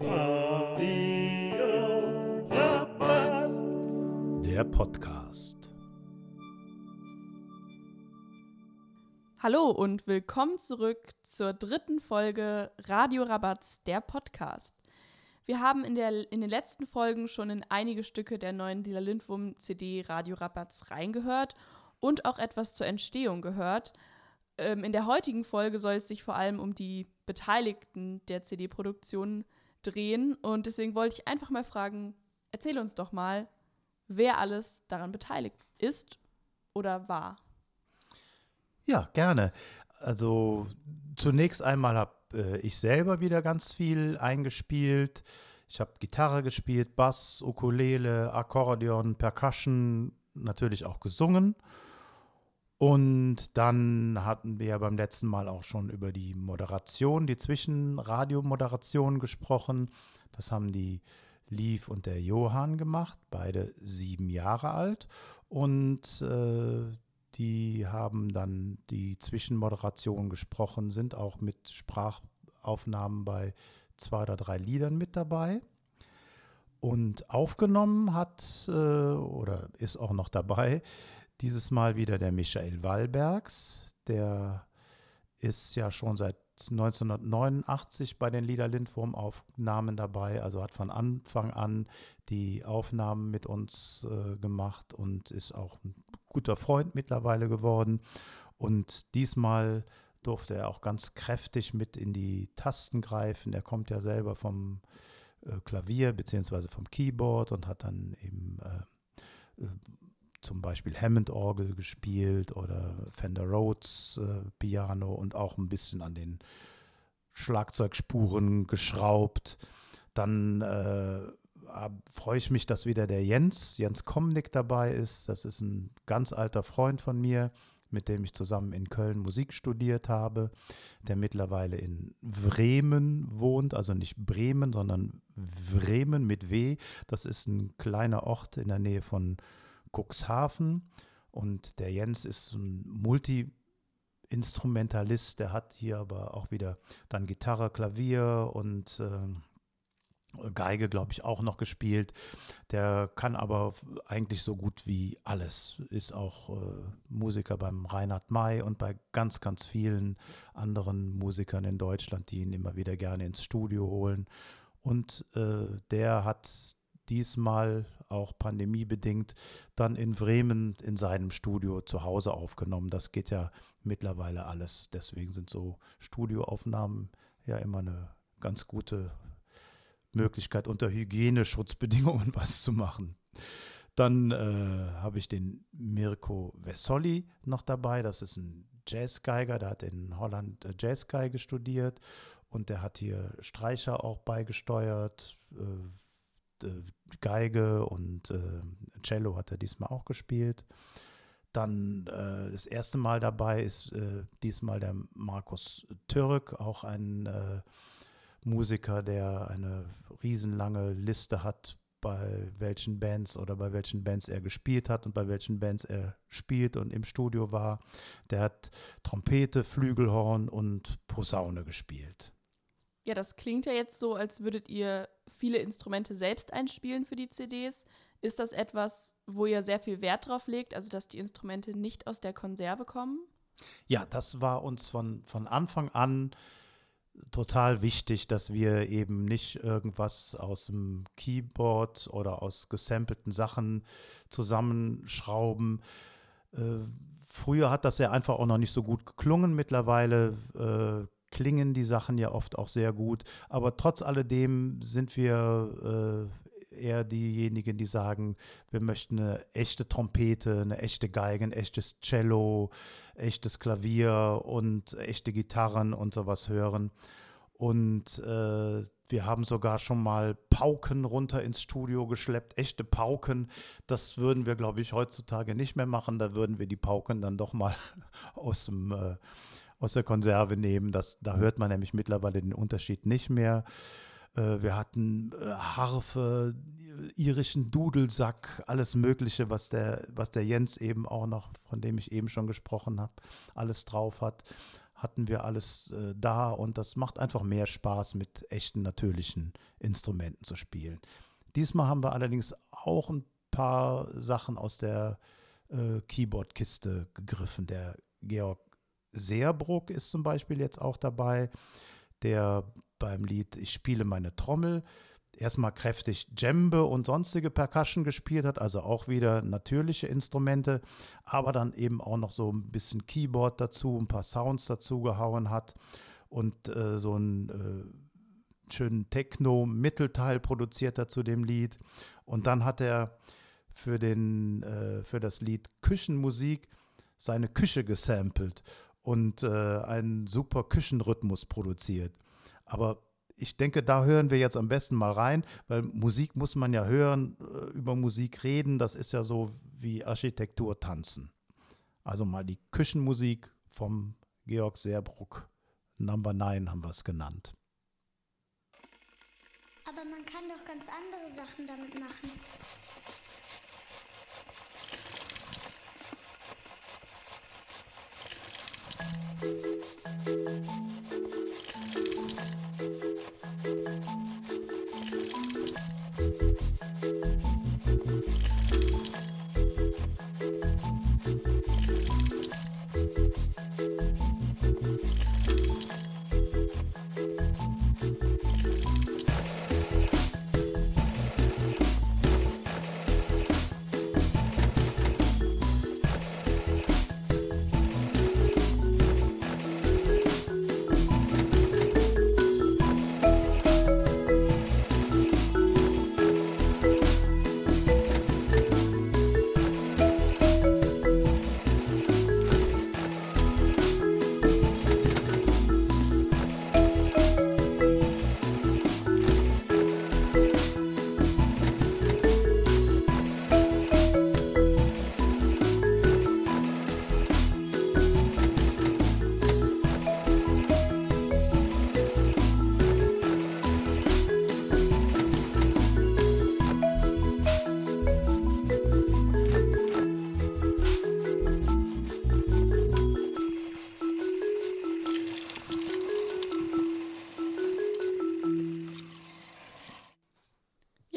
Der Podcast. Hallo und willkommen zurück zur dritten Folge Radio Rabatz, der Podcast. Wir haben in, der, in den letzten Folgen schon in einige Stücke der neuen Lila Lindwurm CD Radio Rabatz reingehört und auch etwas zur Entstehung gehört. Ähm, in der heutigen Folge soll es sich vor allem um die Beteiligten der CD-Produktion drehen. Und deswegen wollte ich einfach mal fragen, erzähle uns doch mal, wer alles daran beteiligt ist oder war. Ja, gerne. Also zunächst einmal habe äh, ich selber wieder ganz viel eingespielt. Ich habe Gitarre gespielt, Bass, Ukulele, Akkordeon, Percussion, natürlich auch gesungen. Und dann hatten wir beim letzten Mal auch schon über die Moderation, die Zwischenradiomoderation gesprochen. Das haben die Liv und der Johann gemacht, beide sieben Jahre alt. Und äh, die haben dann die Zwischenmoderation gesprochen, sind auch mit Sprachaufnahmen bei zwei oder drei Liedern mit dabei. Und aufgenommen hat äh, oder ist auch noch dabei dieses Mal wieder der Michael Wallbergs. Der ist ja schon seit 1989 bei den Lieder Lindwurm-Aufnahmen dabei, also hat von Anfang an die Aufnahmen mit uns äh, gemacht und ist auch ein guter Freund mittlerweile geworden. Und diesmal durfte er auch ganz kräftig mit in die Tasten greifen. Er kommt ja selber vom äh, Klavier bzw. vom Keyboard und hat dann eben äh, äh zum Beispiel Hammond-Orgel gespielt oder Fender Rhodes äh, Piano und auch ein bisschen an den Schlagzeugspuren geschraubt. Dann äh, freue ich mich, dass wieder der Jens, Jens Komnick dabei ist. Das ist ein ganz alter Freund von mir, mit dem ich zusammen in Köln Musik studiert habe, der mittlerweile in Bremen wohnt, also nicht Bremen, sondern Bremen mit W. Das ist ein kleiner Ort in der Nähe von Cuxhaven. Und der Jens ist ein Multi-Instrumentalist, der hat hier aber auch wieder dann Gitarre, Klavier und äh, Geige, glaube ich, auch noch gespielt. Der kann aber eigentlich so gut wie alles. Ist auch äh, Musiker beim Reinhard May und bei ganz, ganz vielen anderen Musikern in Deutschland, die ihn immer wieder gerne ins Studio holen. Und äh, der hat diesmal auch pandemiebedingt dann in Bremen in seinem Studio zu Hause aufgenommen. Das geht ja mittlerweile alles. Deswegen sind so Studioaufnahmen ja immer eine ganz gute Möglichkeit, unter Hygieneschutzbedingungen was zu machen. Dann äh, habe ich den Mirko Vessoli noch dabei. Das ist ein Jazzgeiger, der hat in Holland äh, Jazzgeige studiert und der hat hier Streicher auch beigesteuert. Äh, äh, Geige und äh, Cello hat er diesmal auch gespielt. Dann äh, das erste Mal dabei ist äh, diesmal der Markus Türk, auch ein äh, Musiker, der eine riesenlange Liste hat, bei welchen Bands oder bei welchen Bands er gespielt hat und bei welchen Bands er spielt und im Studio war. Der hat Trompete, Flügelhorn und Posaune gespielt. Ja, das klingt ja jetzt so, als würdet ihr viele Instrumente selbst einspielen für die CDs. Ist das etwas, wo ihr sehr viel Wert drauf legt, also dass die Instrumente nicht aus der Konserve kommen? Ja, das war uns von, von Anfang an total wichtig, dass wir eben nicht irgendwas aus dem Keyboard oder aus gesampelten Sachen zusammenschrauben. Äh, früher hat das ja einfach auch noch nicht so gut geklungen. Mittlerweile äh, klingen die Sachen ja oft auch sehr gut. Aber trotz alledem sind wir äh, eher diejenigen, die sagen, wir möchten eine echte Trompete, eine echte Geige, ein echtes Cello, echtes Klavier und echte Gitarren und sowas hören. Und äh, wir haben sogar schon mal Pauken runter ins Studio geschleppt, echte Pauken. Das würden wir, glaube ich, heutzutage nicht mehr machen. Da würden wir die Pauken dann doch mal aus dem äh, aus der Konserve nehmen. Das, da hört man nämlich mittlerweile den Unterschied nicht mehr. Äh, wir hatten äh, Harfe, irischen Dudelsack, alles Mögliche, was der, was der Jens eben auch noch, von dem ich eben schon gesprochen habe, alles drauf hat. hatten wir alles äh, da und das macht einfach mehr Spaß, mit echten natürlichen Instrumenten zu spielen. Diesmal haben wir allerdings auch ein paar Sachen aus der äh, Keyboard-Kiste gegriffen. Der Georg Seerbruck ist zum Beispiel jetzt auch dabei, der beim Lied Ich spiele meine Trommel erstmal kräftig Djembe und sonstige Percussion gespielt hat, also auch wieder natürliche Instrumente, aber dann eben auch noch so ein bisschen Keyboard dazu, ein paar Sounds dazu gehauen hat und äh, so einen äh, schönen Techno-Mittelteil produziert hat zu dem Lied. Und dann hat er für, den, äh, für das Lied Küchenmusik seine Küche gesampelt und äh, einen super Küchenrhythmus produziert. Aber ich denke, da hören wir jetzt am besten mal rein, weil Musik muss man ja hören, äh, über Musik reden, das ist ja so wie Architektur tanzen. Also mal die Küchenmusik vom Georg Serbruck. Number 9 haben wir es genannt. Aber man kann doch ganz andere Sachen damit machen. Thank you.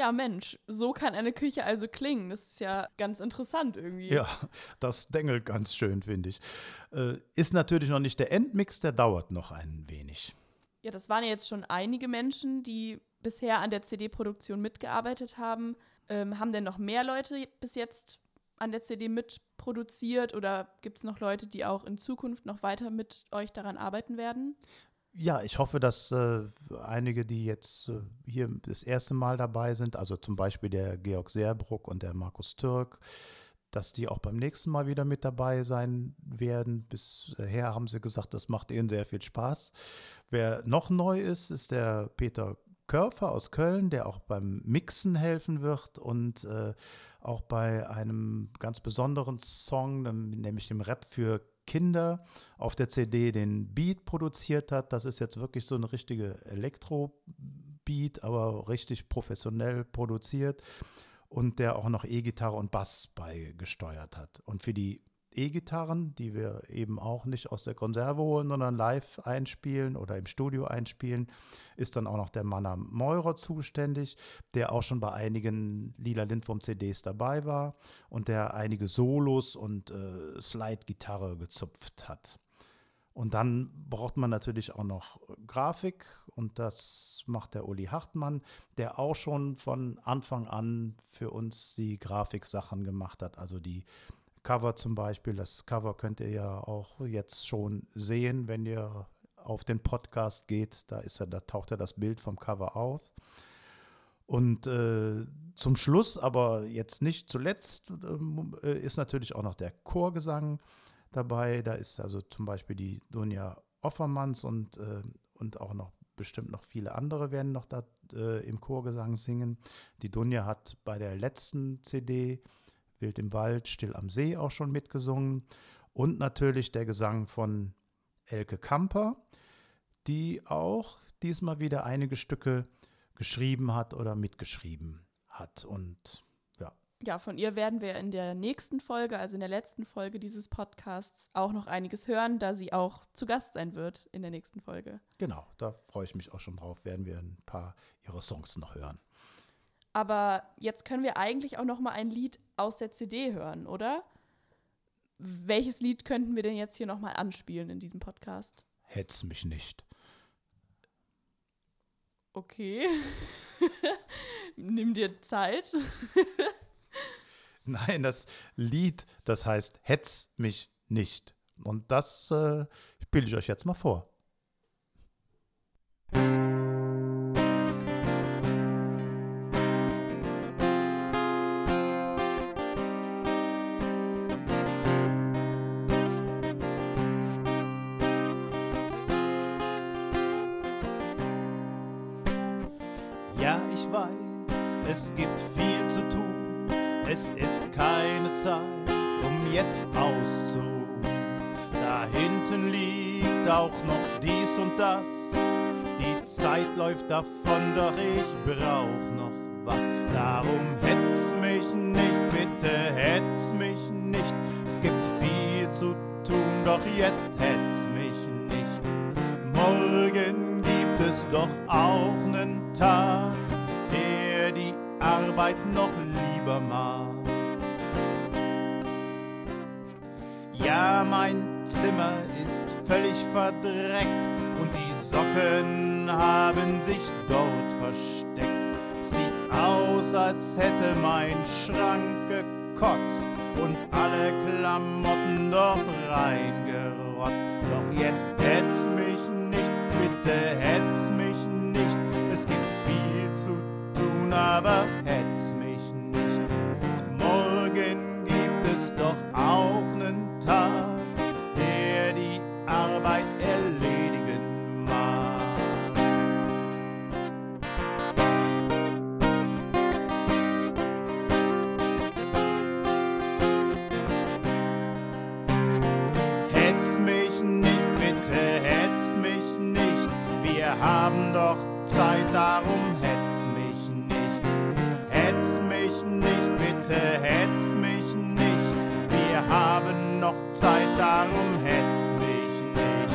Ja, Mensch, so kann eine Küche also klingen. Das ist ja ganz interessant irgendwie. Ja, das dengelt ganz schön, finde ich. Äh, ist natürlich noch nicht der Endmix, der dauert noch ein wenig. Ja, das waren ja jetzt schon einige Menschen, die bisher an der CD-Produktion mitgearbeitet haben. Ähm, haben denn noch mehr Leute bis jetzt an der CD mitproduziert oder gibt es noch Leute, die auch in Zukunft noch weiter mit euch daran arbeiten werden? Ja, ich hoffe, dass äh, einige, die jetzt äh, hier das erste Mal dabei sind, also zum Beispiel der Georg Serbruck und der Markus Türk, dass die auch beim nächsten Mal wieder mit dabei sein werden. Bisher haben sie gesagt, das macht ihnen sehr viel Spaß. Wer noch neu ist, ist der Peter Körfer aus Köln, der auch beim Mixen helfen wird und äh, auch bei einem ganz besonderen Song, nämlich dem Rap für Kinder auf der CD den Beat produziert hat. Das ist jetzt wirklich so eine richtige Elektro-Beat, aber richtig professionell produziert und der auch noch E-Gitarre und Bass beigesteuert hat. Und für die E-Gitarren, die wir eben auch nicht aus der Konserve holen, sondern live einspielen oder im Studio einspielen, ist dann auch noch der Manner Meurer zuständig, der auch schon bei einigen Lila Lindwurm CDs dabei war und der einige Solos und äh, Slide-Gitarre gezupft hat. Und dann braucht man natürlich auch noch Grafik und das macht der Uli Hartmann, der auch schon von Anfang an für uns die Grafiksachen gemacht hat, also die Cover zum Beispiel. Das Cover könnt ihr ja auch jetzt schon sehen, wenn ihr auf den Podcast geht. Da, ist ja, da taucht ja das Bild vom Cover auf. Und äh, zum Schluss, aber jetzt nicht zuletzt, äh, ist natürlich auch noch der Chorgesang dabei. Da ist also zum Beispiel die Dunja Offermanns und, äh, und auch noch bestimmt noch viele andere werden noch da äh, im Chorgesang singen. Die Dunja hat bei der letzten CD Wild im Wald, Still am See auch schon mitgesungen. Und natürlich der Gesang von Elke Kamper, die auch diesmal wieder einige Stücke geschrieben hat oder mitgeschrieben hat. Und ja. ja, von ihr werden wir in der nächsten Folge, also in der letzten Folge dieses Podcasts, auch noch einiges hören, da sie auch zu Gast sein wird in der nächsten Folge. Genau, da freue ich mich auch schon drauf, werden wir ein paar ihrer Songs noch hören. Aber jetzt können wir eigentlich auch noch mal ein Lied aus der CD hören, oder? Welches Lied könnten wir denn jetzt hier noch mal anspielen in diesem Podcast? Hetz mich nicht. Okay. Nimm dir Zeit. Nein, das Lied, das heißt Hetz mich nicht. Und das äh, spiele ich euch jetzt mal vor. Das. Die Zeit läuft davon, doch ich brauch noch was. Darum hetz mich nicht, bitte hetz mich nicht. Es gibt viel zu tun, doch jetzt hetz mich nicht. Morgen gibt es doch auch nen Tag, der die Arbeit noch lieber mag. Ja, mein Zimmer ist völlig verdreckt und die Socken haben sich dort versteckt. Sieht aus, als hätte mein Schrank gekotzt und alle Klamotten dort reingerotzt. Doch jetzt hetz mich nicht, bitte hetz Zeit, darum hetz mich nicht. Hetz mich nicht, bitte hetz mich nicht. Wir haben noch Zeit, darum hetz mich nicht.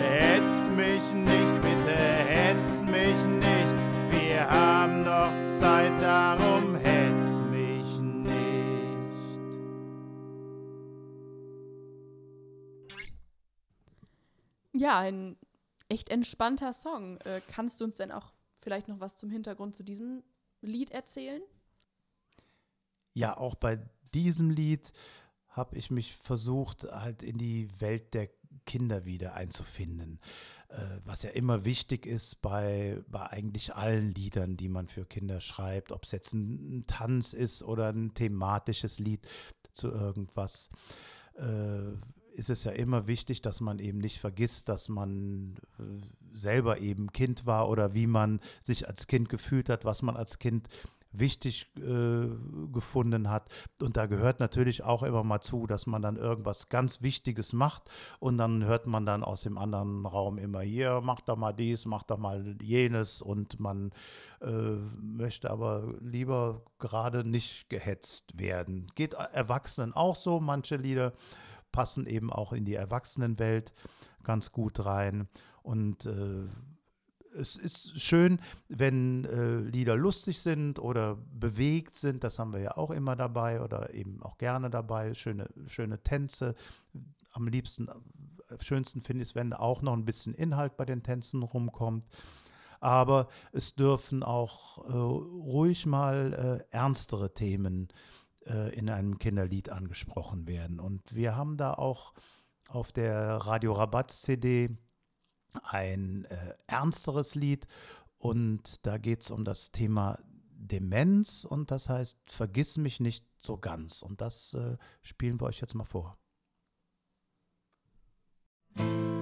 Hetz mich nicht, bitte hetz mich nicht. Wir haben noch Zeit, darum hetz mich nicht. Ja, ein echt entspannter Song. Äh, kannst du uns denn auch vielleicht noch was zum Hintergrund zu diesem Lied erzählen? Ja, auch bei diesem Lied habe ich mich versucht, halt in die Welt der Kinder wieder einzufinden. Äh, was ja immer wichtig ist bei, bei eigentlich allen Liedern, die man für Kinder schreibt, ob es jetzt ein, Tanz ist oder ein thematisches Lied zu irgendwas. Äh, ist es ja immer wichtig, dass man eben nicht vergisst, dass man äh, selber eben Kind war oder wie man sich als Kind gefühlt hat, was man als Kind wichtig äh, gefunden hat. Und da gehört natürlich auch immer mal zu, dass man dann irgendwas ganz Wichtiges macht und dann hört man dann aus dem anderen Raum immer hier, mach doch mal dies, mach doch mal jenes und man äh, möchte aber lieber gerade nicht gehetzt werden. Geht Erwachsenen auch so, manche Lieder passen eben auch in die Erwachsenenwelt ganz gut rein und äh, es ist schön, wenn äh, Lieder lustig sind oder bewegt sind, das haben wir ja auch immer dabei oder eben auch gerne dabei, schöne, schöne Tänze. Am liebsten, äh, schönsten finde ich es, wenn auch noch ein bisschen Inhalt bei den Tänzen rumkommt. Aber es dürfen auch äh, ruhig mal äh, ernstere Themen äh, in einem Kinderlied angesprochen werden. Und wir haben da auch auf der Radio Rabatz CD ein äh, ernsteres Lied und da geht es um das Thema Demenz und das heißt Vergiss mich nicht so ganz und das äh, spielen wir euch jetzt mal vor. Seit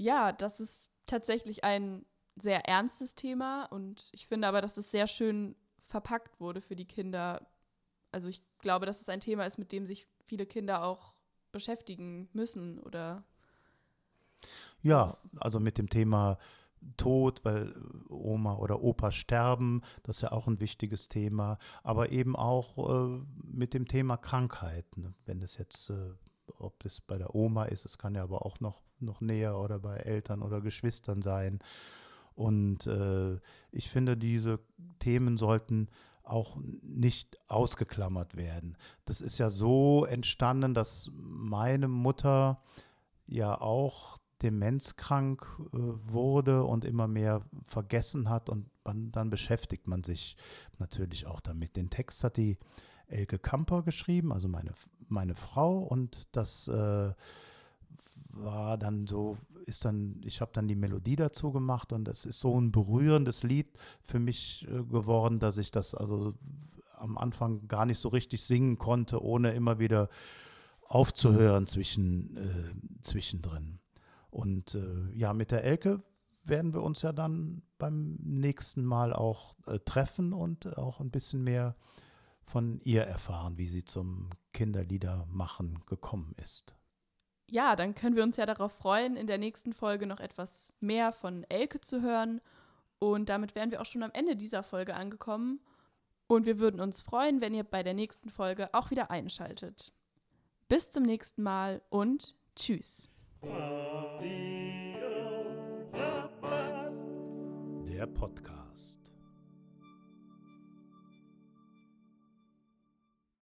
Ja, das ist tatsächlich ein sehr ernstes Thema und ich finde aber, dass es sehr schön verpackt wurde für die Kinder. Also ich glaube, dass es ein Thema ist, mit dem sich viele Kinder auch beschäftigen müssen oder Ja, also mit dem Thema Tod, weil Oma oder Opa sterben, das ist ja auch ein wichtiges Thema, aber eben auch äh, mit dem Thema Krankheit. Ne? Wenn es jetzt, äh, ob es bei der Oma ist, es kann ja aber auch noch, noch näher oder bei Eltern oder Geschwistern sein. Und äh, ich finde, diese Themen sollten auch nicht ausgeklammert werden. Das ist ja so entstanden, dass meine Mutter ja auch demenzkrank äh, wurde und immer mehr vergessen hat und man, dann beschäftigt man sich natürlich auch damit. Den Text hat die Elke Kamper geschrieben, also meine, meine Frau und das äh, war dann so, ist dann, ich habe dann die Melodie dazu gemacht und es ist so ein berührendes Lied für mich äh, geworden, dass ich das also am Anfang gar nicht so richtig singen konnte, ohne immer wieder aufzuhören zwischen, äh, zwischendrin. Und äh, ja, mit der Elke werden wir uns ja dann beim nächsten Mal auch äh, treffen und auch ein bisschen mehr von ihr erfahren, wie sie zum Kinderliedermachen gekommen ist. Ja, dann können wir uns ja darauf freuen, in der nächsten Folge noch etwas mehr von Elke zu hören. Und damit wären wir auch schon am Ende dieser Folge angekommen. Und wir würden uns freuen, wenn ihr bei der nächsten Folge auch wieder einschaltet. Bis zum nächsten Mal und tschüss. Der Podcast.